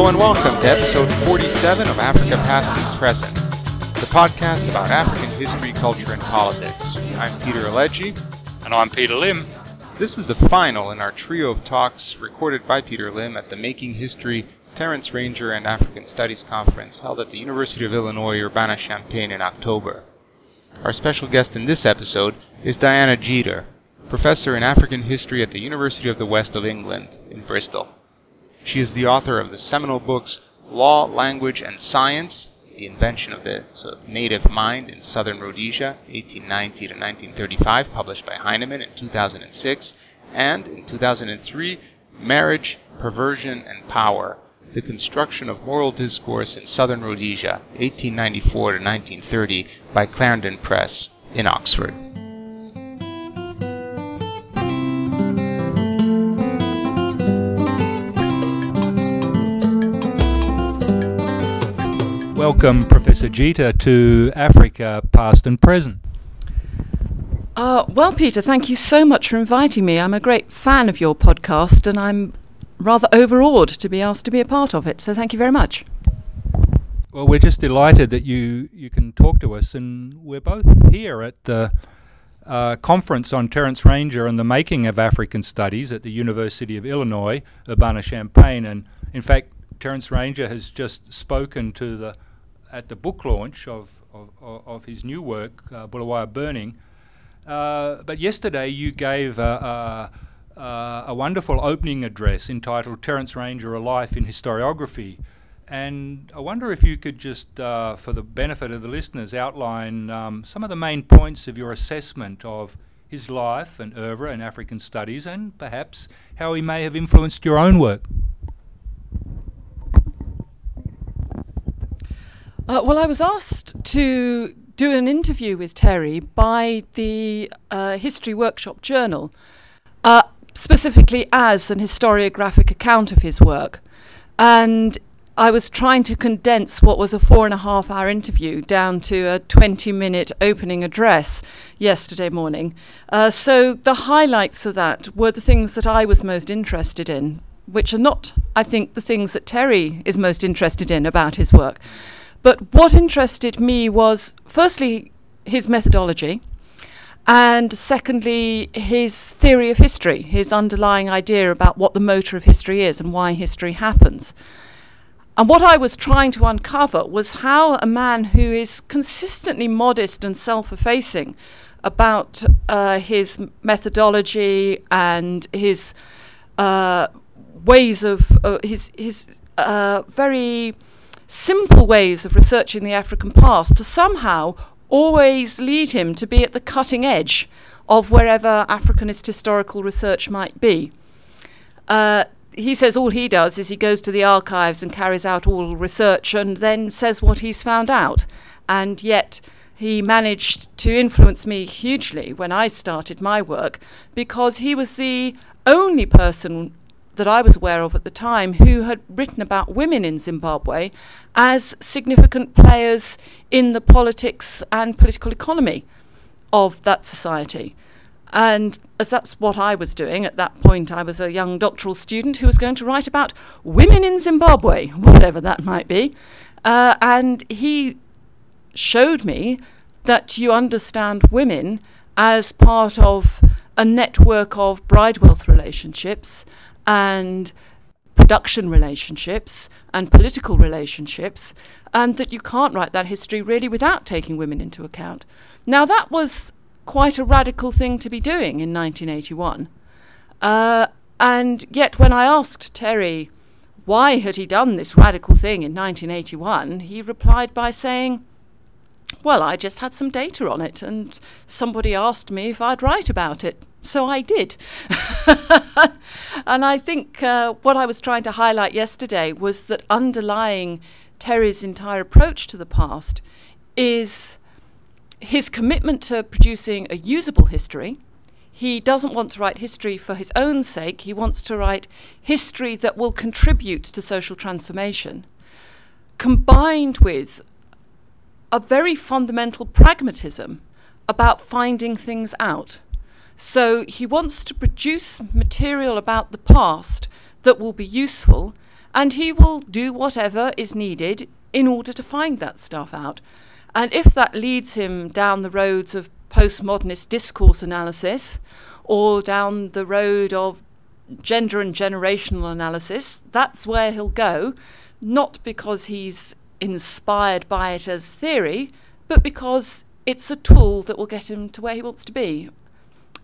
Hello and welcome to episode 47 of Africa Past and Present, the podcast about African history, culture, and politics. I'm Peter Alegi. And I'm Peter Limb. This is the final in our trio of talks recorded by Peter Limb at the Making History Terence Ranger and African Studies Conference held at the University of Illinois Urbana-Champaign in October. Our special guest in this episode is Diana Jeater, professor in African history at the University of the West of England in Bristol. She is the author of the seminal books Law, Language, and Science, The Invention of the Native Mind in Southern Rhodesia, 1890 to 1935, published by Heinemann in 2006, and in 2003, Marriage, Perversion, and Power, The Construction of Moral Discourse in Southern Rhodesia, 1894 to 1930, by Clarendon Press in Oxford. Welcome, Professor Jeater, to Africa Past and Present. Uh, well, Peter, thank you so much for inviting me. I'm a great fan of your podcast and I'm rather overawed to be asked to be a part of it. So thank you very much. Well, we're just delighted that you, you can talk to us, and we're both here at the uh, conference on Terence Ranger and the making of African studies at the University of Illinois, Urbana Champaign. And in fact, Terence Ranger has just spoken to the at the book launch of, of, of his new work, uh, Bulawayo Burning. Uh, but yesterday you gave a, a, a, wonderful opening address entitled Terence Ranger, A Life in Historiography. And I wonder if you could just, uh, for the benefit of the listeners, outline um, some of the main points of your assessment of his life and oeuvre in African studies and perhaps how he may have influenced your own work. Uh, well, I was asked to do an interview with Terry by the uh, History Workshop Journal, uh, specifically as an historiographic account of his work. And I was trying to condense what was a four and a half hour interview down to a 20 minute opening address yesterday morning. Uh, so the highlights of that were the things that I was most interested in, which are not, I think, the things that Terry is most interested in about his work. But what interested me was, firstly, his methodology, and secondly, his theory of history, his underlying idea about what the motor of history is and why history happens. And what I was trying to uncover was how a man who is consistently modest and self effacing about uh, his methodology and his uh, ways of uh, his, his uh, very simple ways of researching the African past to somehow always lead him to be at the cutting edge of wherever Africanist historical research might be. Uh, he says all he does is he goes to the archives and carries out all research and then says what he's found out. And yet, he managed to influence me hugely when I started my work because he was the only person that I was aware of at the time who had written about women in Zimbabwe as significant players in the politics and political economy of that society. And as that's what I was doing at that point, I was a young doctoral student who was going to write about women in Zimbabwe, whatever that might be. Uh, and he showed me that you understand women as part of a network of bride wealth relationships and production relationships and political relationships, and that you can't write that history really without taking women into account. Now, that was quite a radical thing to be doing in 1981. Uh, and yet, when I asked Terry why had he done this radical thing in 1981, he replied by saying, Well, I just had some data on it, and somebody asked me if I'd write about it. So I did. and I think uh, what I was trying to highlight yesterday was that underlying Terry's entire approach to the past is his commitment to producing a usable history. He doesn't want to write history for his own sake, he wants to write history that will contribute to social transformation, combined with a very fundamental pragmatism about finding things out. So he wants to produce material about the past that will be useful and he will do whatever is needed in order to find that stuff out. And if that leads him down the roads of postmodernist discourse analysis or down the road of gender and generational analysis, that's where he'll go, not because he's inspired by it as theory, but because it's a tool that will get him to where he wants to be.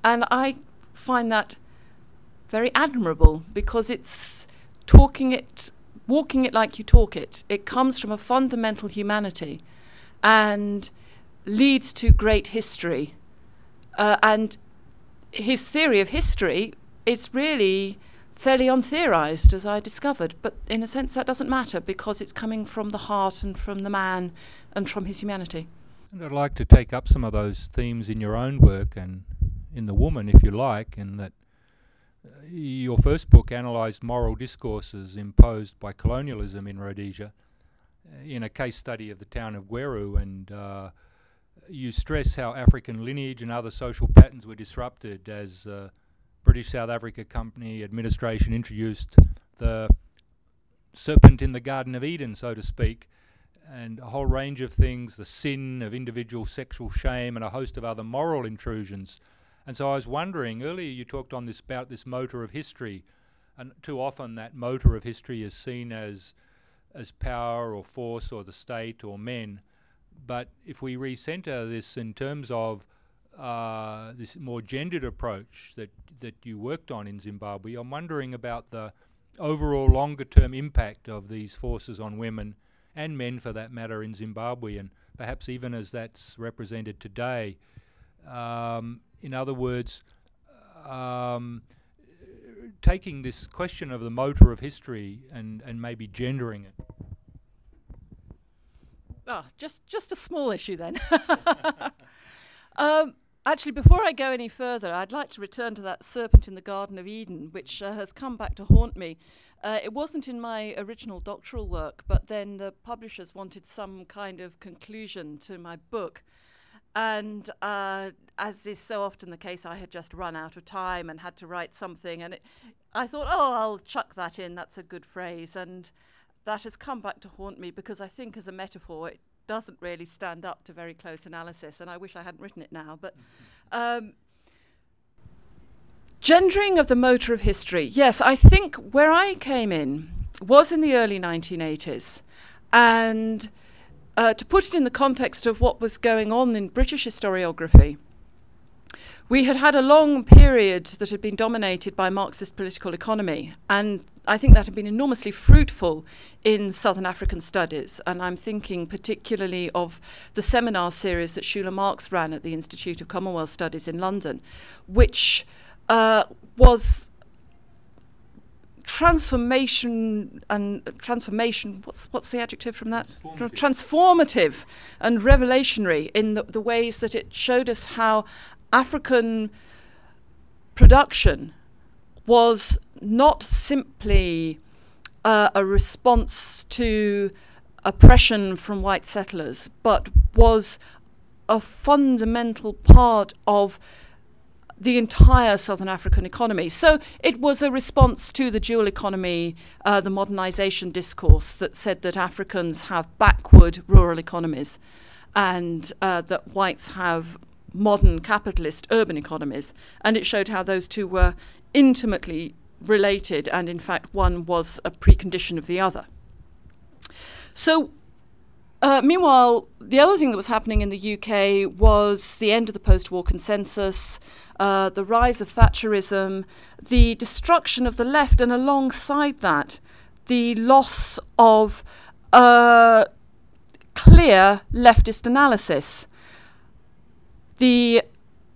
And I find that very admirable because it's talking it, walking it like you talk it. It comes from a fundamental humanity and leads to great history. Uh, and his theory of history is really fairly untheorized, as I discovered. But in a sense, that doesn't matter because it's coming from the heart and from the man and from his humanity. And I'd like to take up some of those themes in your own work and in The Woman, if you like, in that uh, your first book analysed moral discourses imposed by colonialism in Rhodesia uh, in a case study of the town of Gweru, and uh, you stress how African lineage and other social patterns were disrupted as uh, British South Africa Company administration introduced the serpent in the Garden of Eden, so to speak, and a whole range of things, the sin of individual sexual shame, and a host of other moral intrusions. And so I was wondering earlier you talked on this about this motor of history, and too often that motor of history is seen as as power or force or the state or men. But if we recenter this in terms of uh, this more gendered approach that that you worked on in Zimbabwe, I'm wondering about the overall longer term impact of these forces on women and men, for that matter, in Zimbabwe, and perhaps even as that's represented today. Um, in other words, um, taking this question of the motor of history and, and maybe gendering it. Ah, just just a small issue then. um, Actually, before I go any further, I'd like to return to that serpent in the Garden of Eden, which uh, has come back to haunt me. Uh, it wasn't in my original doctoral work, but then the publishers wanted some kind of conclusion to my book. And uh, as is so often the case, I had just run out of time and had to write something. And it, I thought, oh, I'll chuck that in. That's a good phrase. And that has come back to haunt me because I think, as a metaphor, it doesn't really stand up to very close analysis, and I wish I hadn't written it now. But um, gendering of the motor of history. Yes, I think where I came in was in the early 1980s, and uh, to put it in the context of what was going on in British historiography. We had had a long period that had been dominated by Marxist political economy, and I think that had been enormously fruitful in Southern African studies. And I'm thinking particularly of the seminar series that Shula Marks ran at the Institute of Commonwealth Studies in London, which uh, was transformation and transformation what's what's the adjective from that Transformative. transformative and revelationary in the, the ways that it showed us how african production was not simply uh, a response to oppression from white settlers, but was a fundamental part of the entire Southern African economy. So it was a response to the dual economy, uh, the modernization discourse that said that Africans have backward rural economies and uh, that whites have modern capitalist urban economies. And it showed how those two were intimately related, and in fact, one was a precondition of the other. So, uh, meanwhile, the other thing that was happening in the UK was the end of the post war consensus, uh, the rise of Thatcherism, the destruction of the left, and alongside that, the loss of uh, clear leftist analysis. The,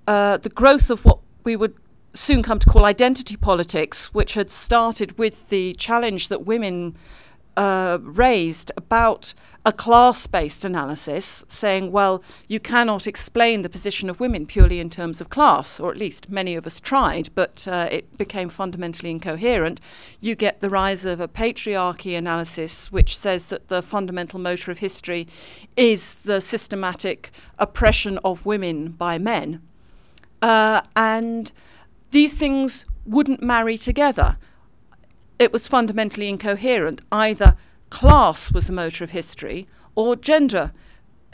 uh, the growth of what we would soon come to call identity politics, which had started with the challenge that women uh, raised about a class based analysis, saying, well, you cannot explain the position of women purely in terms of class, or at least many of us tried, but uh, it became fundamentally incoherent. You get the rise of a patriarchy analysis, which says that the fundamental motor of history is the systematic oppression of women by men. Uh, and these things wouldn't marry together. It was fundamentally incoherent. Either class was the motor of history or gender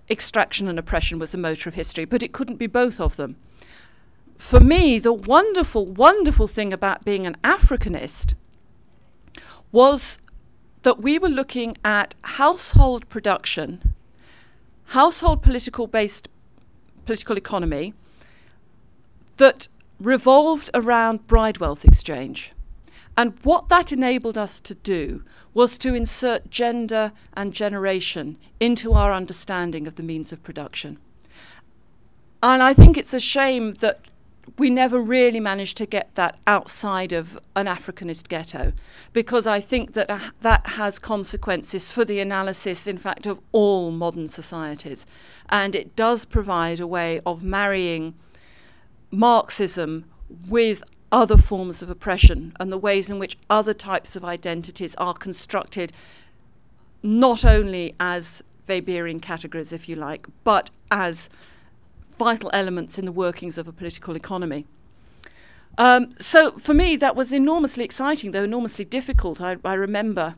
extraction and oppression was the motor of history, but it couldn't be both of them. For me, the wonderful, wonderful thing about being an Africanist was that we were looking at household production, household political based political economy that revolved around bride wealth exchange. And what that enabled us to do was to insert gender and generation into our understanding of the means of production. And I think it's a shame that we never really managed to get that outside of an Africanist ghetto, because I think that uh, that has consequences for the analysis, in fact, of all modern societies. And it does provide a way of marrying Marxism with other forms of oppression and the ways in which other types of identities are constructed, not only as Weberian categories, if you like, but as vital elements in the workings of a political economy. Um, so for me, that was enormously exciting, though enormously difficult. I, I remember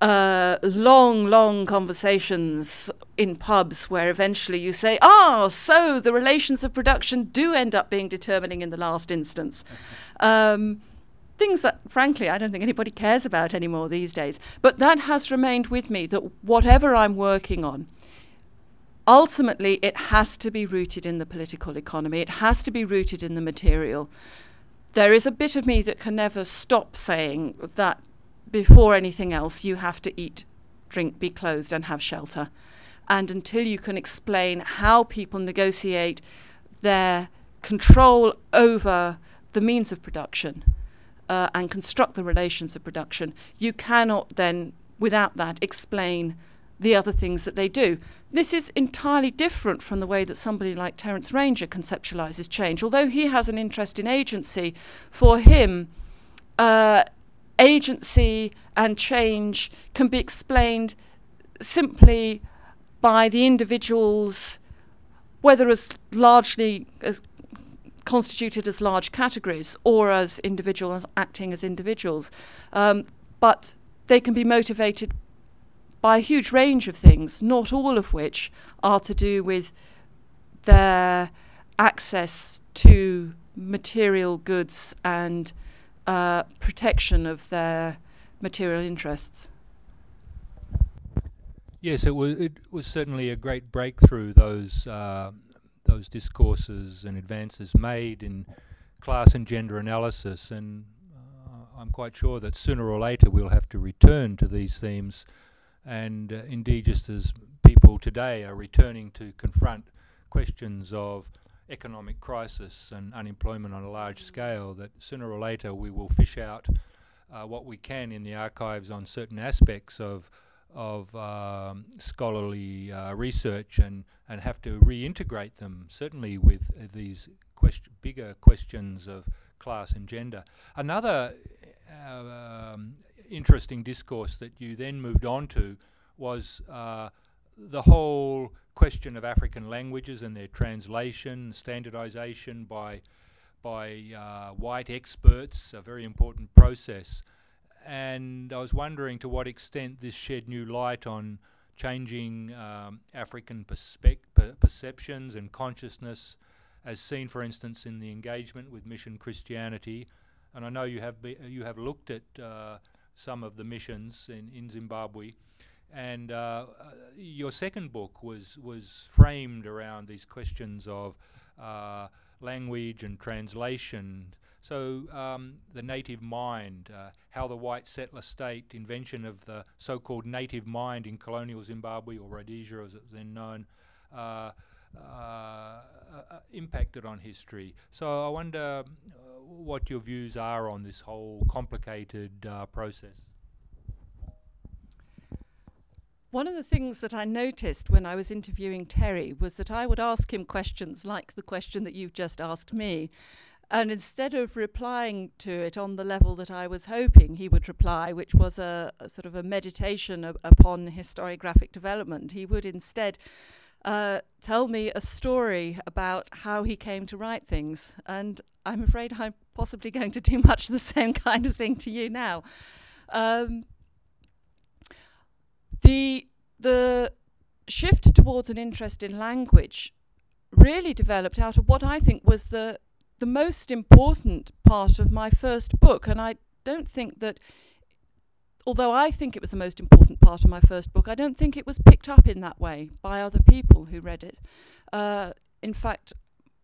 uh, long, long conversations in pubs where eventually you say, ah, so the relations of production do end up being determining in the last instance. Um, things that, frankly, I don't think anybody cares about anymore these days. But that has remained with me that whatever I'm working on, ultimately it has to be rooted in the political economy, it has to be rooted in the material. There is a bit of me that can never stop saying that before anything else, you have to eat, drink, be clothed, and have shelter. And until you can explain how people negotiate their control over the means of production uh, and construct the relations of production, you cannot then, without that, explain the other things that they do. This is entirely different from the way that somebody like Terence Ranger conceptualizes change. Although he has an interest in agency, for him, uh, agency and change can be explained simply by the individuals, whether as largely as constituted as large categories or as individuals acting as individuals. Um, but they can be motivated by a huge range of things, not all of which are to do with their access to material goods and uh, protection of their material interests. Yes, it was. It was certainly a great breakthrough. Those uh, those discourses and advances made in class and gender analysis, and uh, I'm quite sure that sooner or later we'll have to return to these themes and uh, indeed, just as people today are returning to confront questions of economic crisis and unemployment on a large scale, that sooner or later we will fish out uh, what we can in the archives on certain aspects of of um, scholarly uh, research and, and have to reintegrate them, certainly with uh, these question, bigger questions of class and gender. Another uh, um, interesting discourse that you then moved on to was uh, the whole question of African languages and their translation, standardization by by uh, white experts, a very important process. And I was wondering to what extent this shed new light on changing um, African per perceptions and consciousness, as seen, for instance, in the engagement with Mission Christianity. And I know you have you have looked at uh, some of the missions in, in Zimbabwe. And uh, uh, your second book was, was framed around these questions of uh, language and translation. So, um, the native mind, uh, how the white settler state, invention of the so called native mind in colonial Zimbabwe, or Rhodesia as it's then known, uh, uh, impacted on history. So, I wonder what your views are on this whole complicated process. One of the things that I noticed when I was interviewing Terry was that I would ask him questions like the question that you've just asked me. And instead of replying to it on the level that I was hoping he would reply, which was a, a sort of a meditation upon historiographic development, he would instead uh, tell me a story about how he came to write things. And I'm afraid I'm possibly going to do much the same kind of thing to you now. Um, the the shift towards an interest in language really developed out of what I think was the the most important part of my first book, and I don't think that. Although I think it was the most important part of my first book, I don't think it was picked up in that way by other people who read it. Uh, in fact,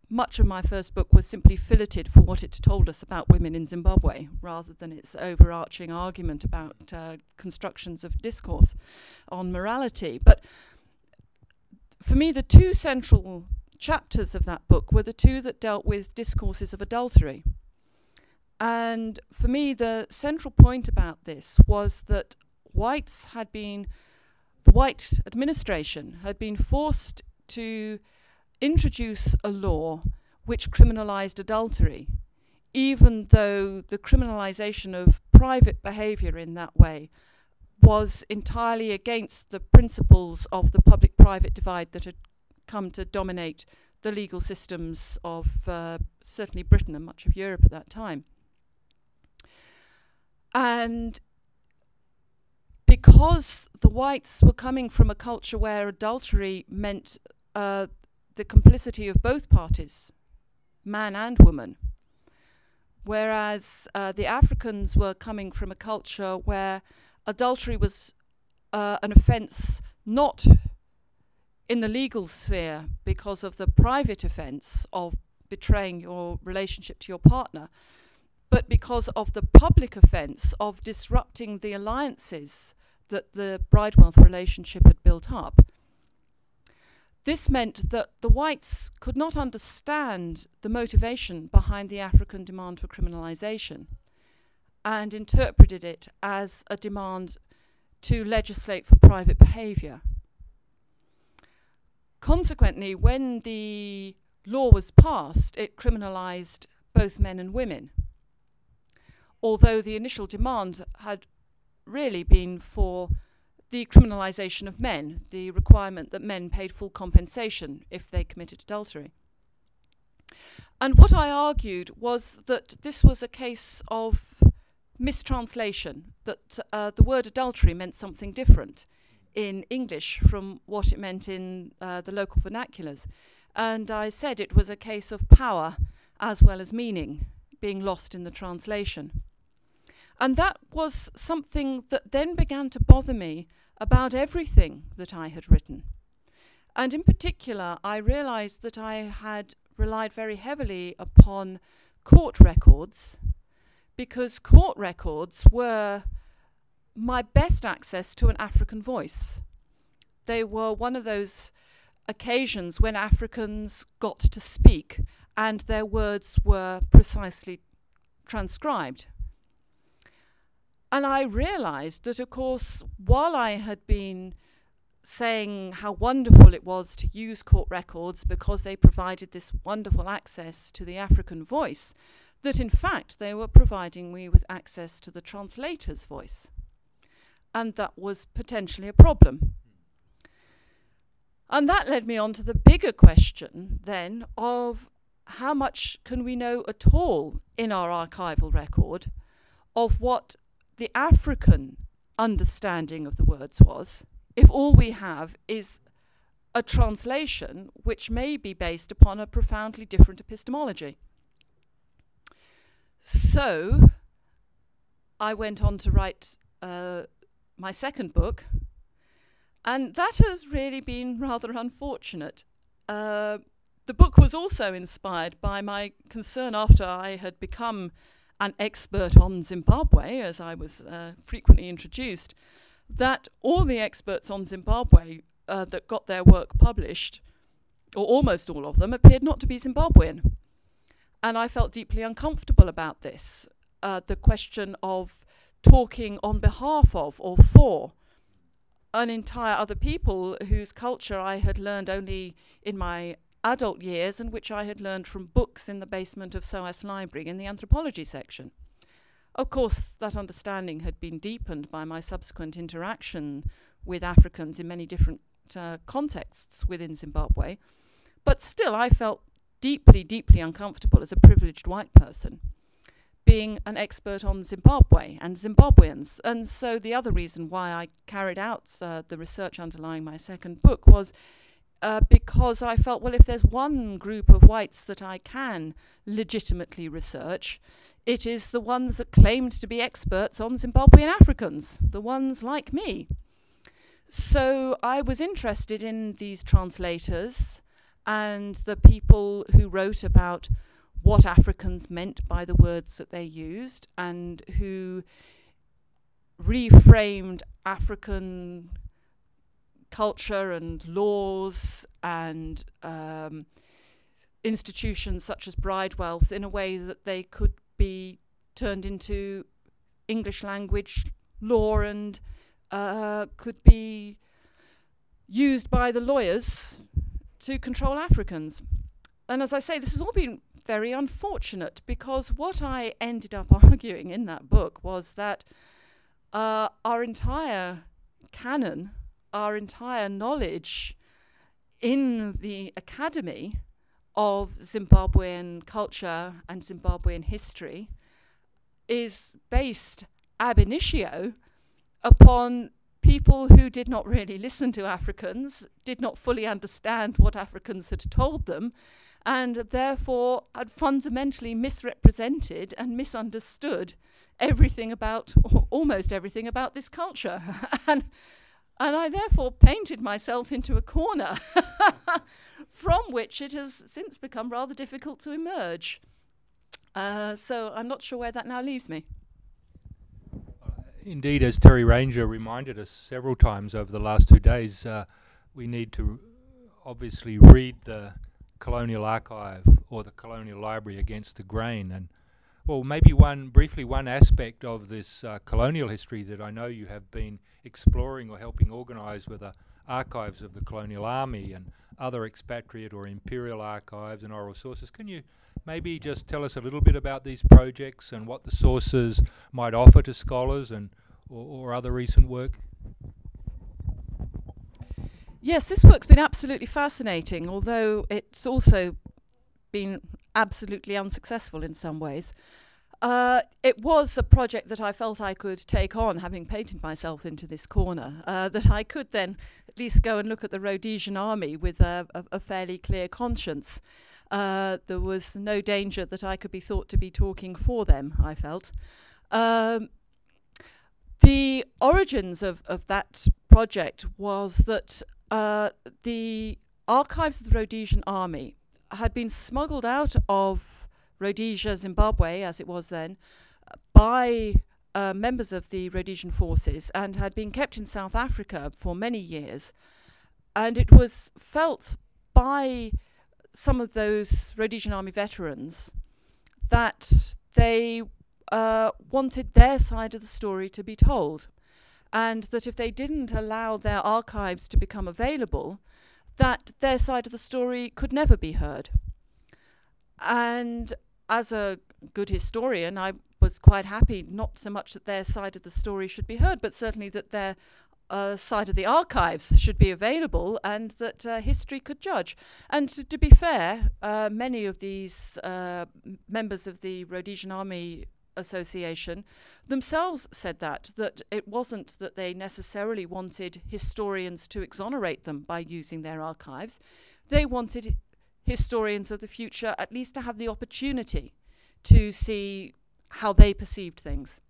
much of my first book was simply filleted for what it told us about women in Zimbabwe, rather than its overarching argument about uh, constructions of discourse on morality. But for me, the two central chapters of that book were the two that dealt with discourses of adultery. And for me, the central point about this was that whites had been, the white administration had been forced to introduce a law which criminalized adultery, even though the criminalization of private behavior in that way was entirely against the principles of the public private divide that had come to dominate the legal systems of uh, certainly Britain and much of Europe at that time. And because the whites were coming from a culture where adultery meant uh, the complicity of both parties, man and woman. Whereas uh, the Africans were coming from a culture where adultery was uh, an offence not in the legal sphere because of the private offence of betraying your relationship to your partner, but because of the public offence of disrupting the alliances that the bride-wealth relationship had built up. This meant that the whites could not understand the motivation behind the African demand for criminalization and interpreted it as a demand to legislate for private behavior. Consequently, when the law was passed, it criminalized both men and women. Although the initial demand had really been for the criminalisation of men, the requirement that men paid full compensation if they committed adultery. And what I argued was that this was a case of mistranslation, that uh, the word adultery meant something different in English from what it meant in uh, the local vernaculars. And I said it was a case of power as well as meaning being lost in the translation. And that was something that then began to bother me about everything that I had written. And in particular, I realized that I had relied very heavily upon court records because court records were my best access to an African voice. They were one of those occasions when Africans got to speak and their words were precisely transcribed. And I realized that, of course, while I had been saying how wonderful it was to use court records because they provided this wonderful access to the African voice, that in fact they were providing me with access to the translator's voice. And that was potentially a problem. And that led me on to the bigger question then of how much can we know at all in our archival record of what the African understanding of the words was if all we have is a translation which may be based upon a profoundly different epistemology. So I went on to write uh, my second book, and that has really been rather unfortunate. Uh, the book was also inspired by my concern after I had become an expert on Zimbabwe, as I was uh, frequently introduced, that all the experts on Zimbabwe uh, that got their work published, or almost all of them, appeared not to be Zimbabwean. And I felt deeply uncomfortable about this. Uh, the question of talking on behalf of or for an entire other people whose culture I had learned only in my adult years and which I had learned from books in the basement of SOAS Library in the anthropology section. Of course, that understanding had been deepened by my subsequent interaction with Africans in many different uh, contexts within Zimbabwe, but still I felt deeply, deeply uncomfortable as a privileged white person being an expert on Zimbabwe and Zimbabweans. And so the other reason why I carried out uh, the research underlying my second book was uh, because I felt, well, if there's one group of whites that I can legitimately research, it is the ones that claimed to be experts on Zimbabwean Africans, the ones like me. So I was interested in these translators and the people who wrote about what Africans meant by the words that they used and who reframed African culture and laws and um, institutions such as bridewealth in a way that they could be turned into English language law and uh, could be used by the lawyers to control Africans. And as I say, this has all been very unfortunate because what I ended up arguing in that book was that uh, our entire canon, our entire knowledge in the academy of Zimbabwean culture and Zimbabwean history is based ab initio upon people who did not really listen to Africans, did not fully understand what Africans had told them, and therefore had fundamentally misrepresented and misunderstood everything about, almost everything about this culture. and, and I therefore painted myself into a corner from which it has since become rather difficult to emerge. Uh, so I'm not sure where that now leaves me. Indeed, as Terry Ranger reminded us several times over the last two days, uh, we need to obviously read the Colonial Archive or the Colonial Library against the grain. And well, maybe one briefly one aspect of this uh, colonial history that I know you have been exploring or helping organise with the archives of the Colonial Army and other expatriate or imperial archives and oral sources. Can you maybe just tell us a little bit about these projects and what the sources might offer to scholars and or, or other recent work? Yes, this work's been absolutely fascinating, although it's also been absolutely unsuccessful in some ways. Uh, it was a project that I felt I could take on, having painted myself into this corner, uh, that I could then at least go and look at the Rhodesian army with a, a, a fairly clear conscience. Uh, there was no danger that I could be thought to be talking for them, I felt. Um, the origins of, of that project was that uh, the archives of the Rhodesian army had been smuggled out of Rhodesia, Zimbabwe, as it was then, by uh, members of the Rhodesian forces and had been kept in South Africa for many years. And it was felt by some of those Rhodesian Army veterans that they uh, wanted their side of the story to be told. And that if they didn't allow their archives to become available, that their side of the story could never be heard. And as a good historian, I was quite happy not so much that their side of the story should be heard, but certainly that their uh, side of the archives should be available and that uh, history could judge. And to, to be fair, uh, many of these uh, members of the Rhodesian Army Association themselves said that, that it wasn't that they necessarily wanted historians to exonerate them by using their archives. They wanted historians of the future at least to have the opportunity to see how they perceived things.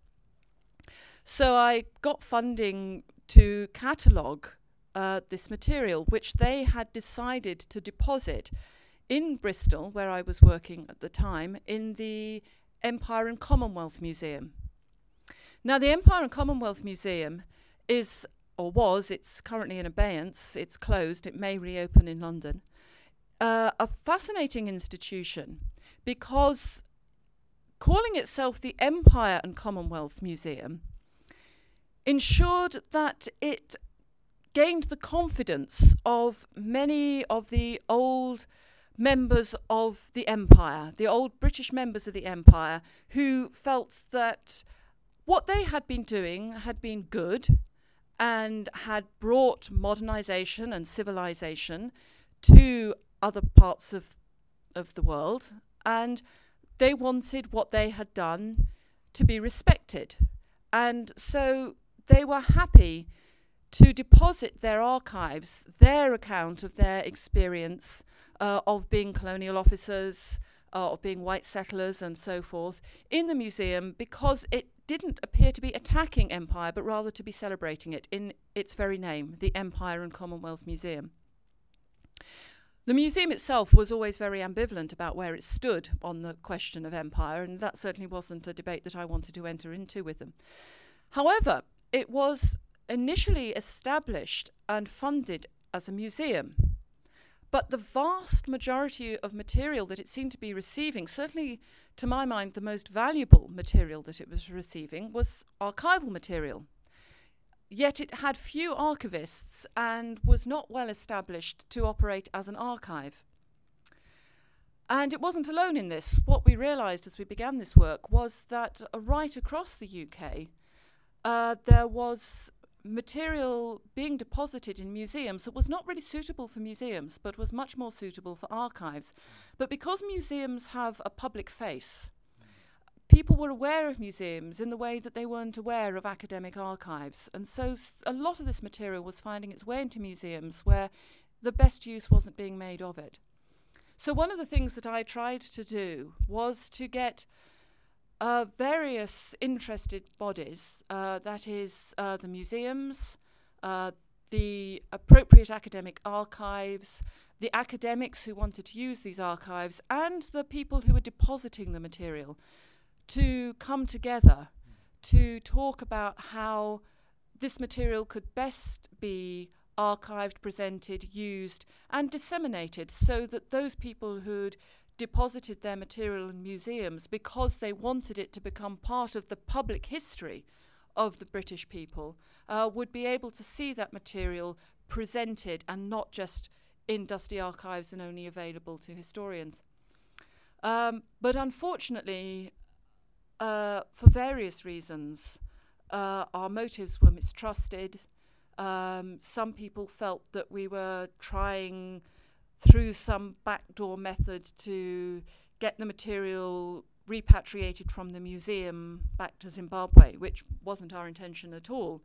So I got funding to catalogue uh, this material, which they had decided to deposit in Bristol, where I was working at the time, in the Empire and Commonwealth Museum. Now, the Empire and Commonwealth Museum is, or was, it's currently in abeyance, it's closed, it may reopen in London, uh, a fascinating institution because calling itself the Empire and Commonwealth Museum ensured that it gained the confidence of many of the old members of the empire, the old British members of the empire, who felt that what they had been doing had been good and had brought modernization and civilization to other parts of, of the world. And they wanted what they had done to be respected. And so they were happy to deposit their archives, their account of their experience uh, of being colonial officers, uh, of being white settlers, and so forth, in the museum because it didn't appear to be attacking empire, but rather to be celebrating it in its very name, the Empire and Commonwealth Museum. The museum itself was always very ambivalent about where it stood on the question of empire, and that certainly wasn't a debate that I wanted to enter into with them. However, it was initially established and funded as a museum. But the vast majority of material that it seemed to be receiving, certainly to my mind, the most valuable material that it was receiving, was archival material. Yet it had few archivists and was not well established to operate as an archive. And it wasn't alone in this. What we realised as we began this work was that uh, right across the UK, uh, there was material being deposited in museums that was not really suitable for museums, but was much more suitable for archives. But because museums have a public face, people were aware of museums in the way that they weren't aware of academic archives. And so a lot of this material was finding its way into museums where the best use wasn't being made of it. So, one of the things that I tried to do was to get uh, various interested bodies, uh, that is, uh, the museums, uh, the appropriate academic archives, the academics who wanted to use these archives, and the people who were depositing the material to come together to talk about how this material could best be archived, presented, used, and disseminated so that those people who'd deposited their material in museums because they wanted it to become part of the public history of the British people uh, would be able to see that material presented and not just in dusty archives and only available to historians. Um, but unfortunately, uh, for various reasons, uh, our motives were mistrusted. Um, some people felt that we were trying through some backdoor method to get the material repatriated from the museum back to Zimbabwe, which wasn't our intention at all.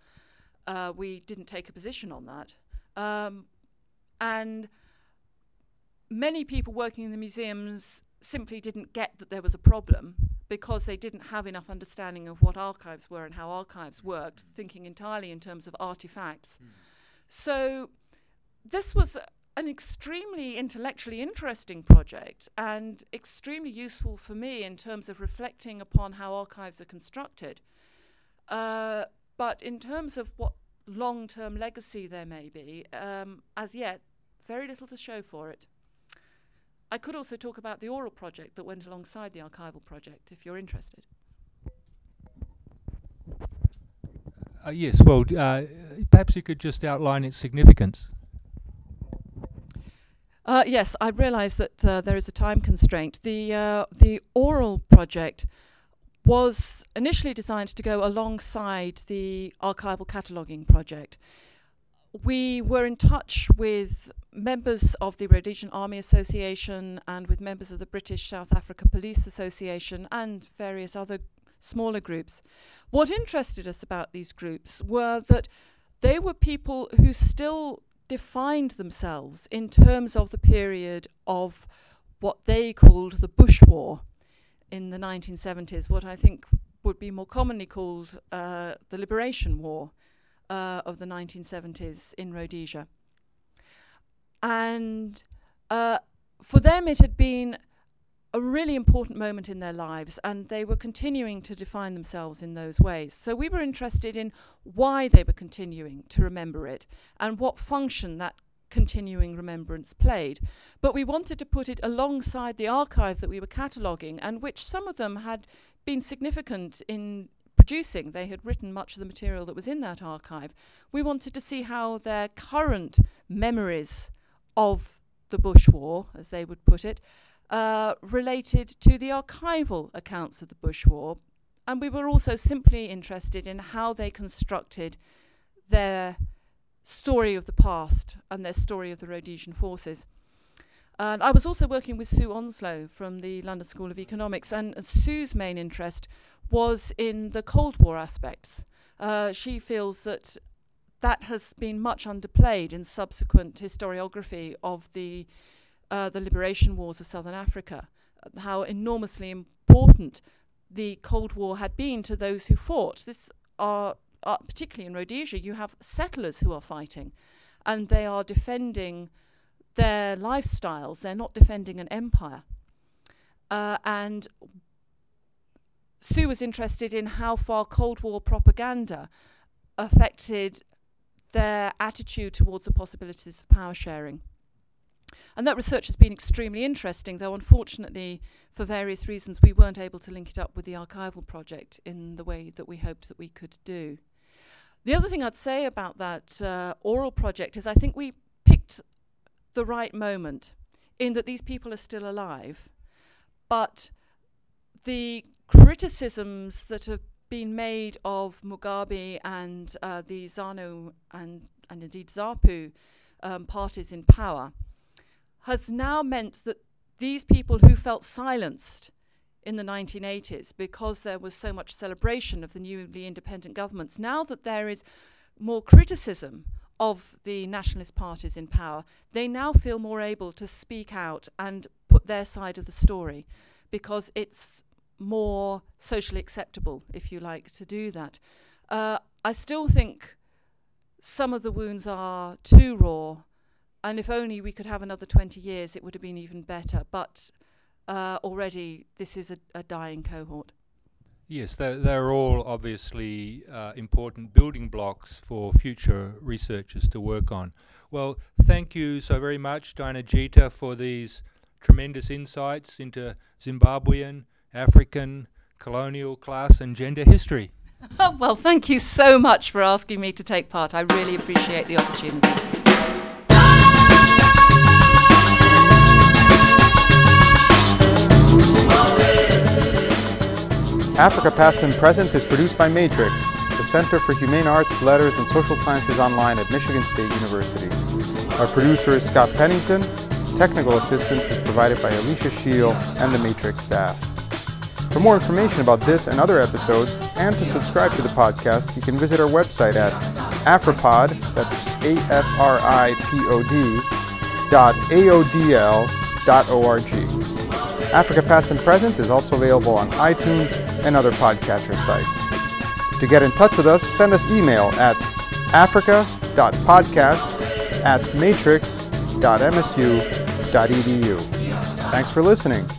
Uh, we didn't take a position on that. Um, and many people working in the museums simply didn't get that there was a problem because they didn't have enough understanding of what archives were and how archives worked, thinking entirely in terms of artifacts. Mm. So this was an extremely intellectually interesting project and extremely useful for me in terms of reflecting upon how archives are constructed. Uh, but in terms of what long term legacy there may be, um, as yet, very little to show for it. I could also talk about the oral project that went alongside the archival project if you're interested. Uh, yes, well, uh, perhaps you could just outline its significance. Uh, yes, I realise that uh, there is a time constraint. The uh, the oral project was initially designed to go alongside the archival cataloguing project. We were in touch with members of the Rhodesian Army Association and with members of the British South Africa Police Association and various other smaller groups. What interested us about these groups were that they were people who still defined themselves in terms of the period of what they called the Bush War in the 1970s, what I think would be more commonly called uh, the Liberation War uh, of the 1970s in Rhodesia. And uh, for them, it had been a really important moment in their lives, and they were continuing to define themselves in those ways. So we were interested in why they were continuing to remember it and what function that continuing remembrance played. But we wanted to put it alongside the archive that we were cataloguing, and which some of them had been significant in producing. They had written much of the material that was in that archive. We wanted to see how their current memories of the Bush War, as they would put it, uh, related to the archival accounts of the Bush War. And we were also simply interested in how they constructed their story of the past and their story of the Rhodesian forces. And I was also working with Sue Onslow from the London School of Economics, and Sue's main interest was in the Cold War aspects. Uh, she feels that that has been much underplayed in subsequent historiography of the uh, the liberation wars of southern Africa, how enormously important the Cold War had been to those who fought. This are, are particularly in Rhodesia, you have settlers who are fighting, and they are defending their lifestyles. They're not defending an empire. Uh, and Sue was interested in how far Cold War propaganda affected their attitude towards the possibilities of power sharing. And that research has been extremely interesting, though unfortunately, for various reasons, we weren't able to link it up with the archival project in the way that we hoped that we could do. The other thing I'd say about that uh, oral project is I think we picked the right moment in that these people are still alive, but the criticisms that have been made of Mugabe and uh, the ZANU and, and indeed ZAPU um, parties in power has now meant that these people who felt silenced in the 1980s because there was so much celebration of the newly independent governments, now that there is more criticism of the nationalist parties in power, they now feel more able to speak out and put their side of the story because it's more socially acceptable, if you like, to do that. Uh, I still think some of the wounds are too raw and if only we could have another 20 years, it would have been even better. But uh, already, this is a, a, dying cohort. Yes, they're, they're all obviously uh, important building blocks for future researchers to work on. Well, thank you so very much, Diana Jeater, for these tremendous insights into Zimbabwean, African, colonial, class, and gender history. well, thank you so much for asking me to take part. I really appreciate the opportunity. Africa Past and Present is produced by Matrix, the Center for Humane Arts, Letters, and Social Sciences Online at Michigan State University. Our producer is Scott Pennington. Technical assistance is provided by Alicia Scheel and the Matrix staff. For more information about this and other episodes, and to subscribe to the podcast, you can visit our website at Afripod, that's A-F-R-I-P-O-D, dot A-O-D-L dot O-R-G. Africa Past and Present is also available on iTunes and other podcatcher sites. To get in touch with us, send us email at africa.podcast at matrix.msu.edu. Thanks for listening.